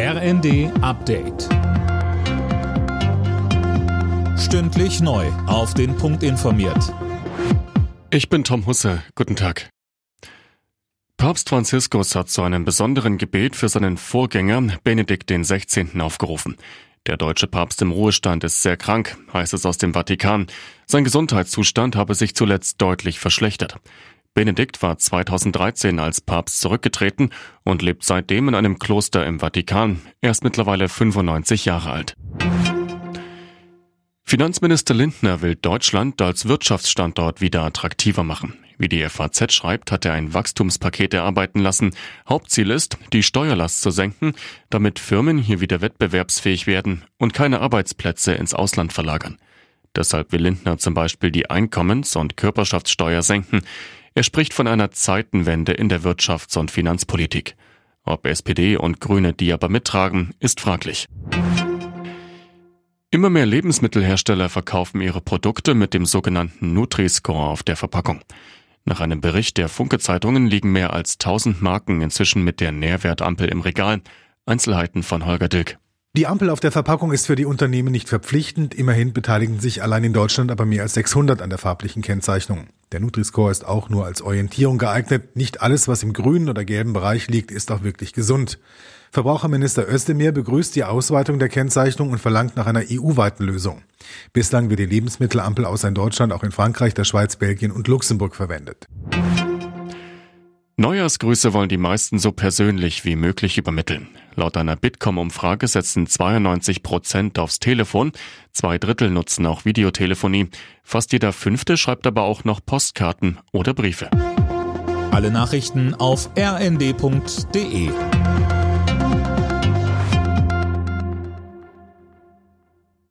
RND Update. Stündlich neu. Auf den Punkt informiert. Ich bin Tom Husse. Guten Tag. Papst Franziskus hat zu einem besonderen Gebet für seinen Vorgänger Benedikt XVI. aufgerufen. Der deutsche Papst im Ruhestand ist sehr krank, heißt es aus dem Vatikan. Sein Gesundheitszustand habe sich zuletzt deutlich verschlechtert. Benedikt war 2013 als Papst zurückgetreten und lebt seitdem in einem Kloster im Vatikan. Er ist mittlerweile 95 Jahre alt. Finanzminister Lindner will Deutschland als Wirtschaftsstandort wieder attraktiver machen. Wie die FAZ schreibt, hat er ein Wachstumspaket erarbeiten lassen. Hauptziel ist, die Steuerlast zu senken, damit Firmen hier wieder wettbewerbsfähig werden und keine Arbeitsplätze ins Ausland verlagern. Deshalb will Lindner zum Beispiel die Einkommens- und Körperschaftssteuer senken. Er spricht von einer Zeitenwende in der Wirtschafts- und Finanzpolitik. Ob SPD und Grüne die aber mittragen, ist fraglich. Immer mehr Lebensmittelhersteller verkaufen ihre Produkte mit dem sogenannten Nutri-Score auf der Verpackung. Nach einem Bericht der Funke-Zeitungen liegen mehr als 1000 Marken inzwischen mit der Nährwertampel im Regal. Einzelheiten von Holger Dilk. Die Ampel auf der Verpackung ist für die Unternehmen nicht verpflichtend. Immerhin beteiligen sich allein in Deutschland aber mehr als 600 an der farblichen Kennzeichnung. Der Nutri-Score ist auch nur als Orientierung geeignet. Nicht alles, was im grünen oder gelben Bereich liegt, ist auch wirklich gesund. Verbraucherminister Özdemir begrüßt die Ausweitung der Kennzeichnung und verlangt nach einer EU-weiten Lösung. Bislang wird die Lebensmittelampel außer in Deutschland auch in Frankreich, der Schweiz, Belgien und Luxemburg verwendet. Neujahrsgrüße wollen die meisten so persönlich wie möglich übermitteln. Laut einer Bitkom-Umfrage setzen 92 Prozent aufs Telefon, zwei Drittel nutzen auch Videotelefonie. Fast jeder Fünfte schreibt aber auch noch Postkarten oder Briefe. Alle Nachrichten auf rnd.de